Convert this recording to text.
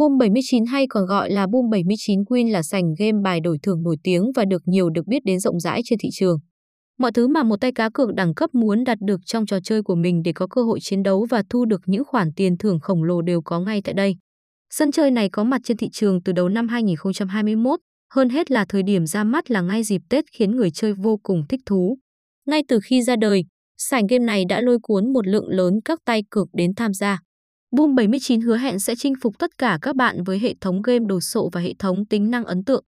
Boom 79 hay còn gọi là Boom 79 Win là sảnh game bài đổi thưởng nổi tiếng và được nhiều được biết đến rộng rãi trên thị trường. Mọi thứ mà một tay cá cược đẳng cấp muốn đạt được trong trò chơi của mình để có cơ hội chiến đấu và thu được những khoản tiền thưởng khổng lồ đều có ngay tại đây. Sân chơi này có mặt trên thị trường từ đầu năm 2021, hơn hết là thời điểm ra mắt là ngay dịp Tết khiến người chơi vô cùng thích thú. Ngay từ khi ra đời, sảnh game này đã lôi cuốn một lượng lớn các tay cược đến tham gia. Boom 79 hứa hẹn sẽ chinh phục tất cả các bạn với hệ thống game đồ sộ và hệ thống tính năng ấn tượng.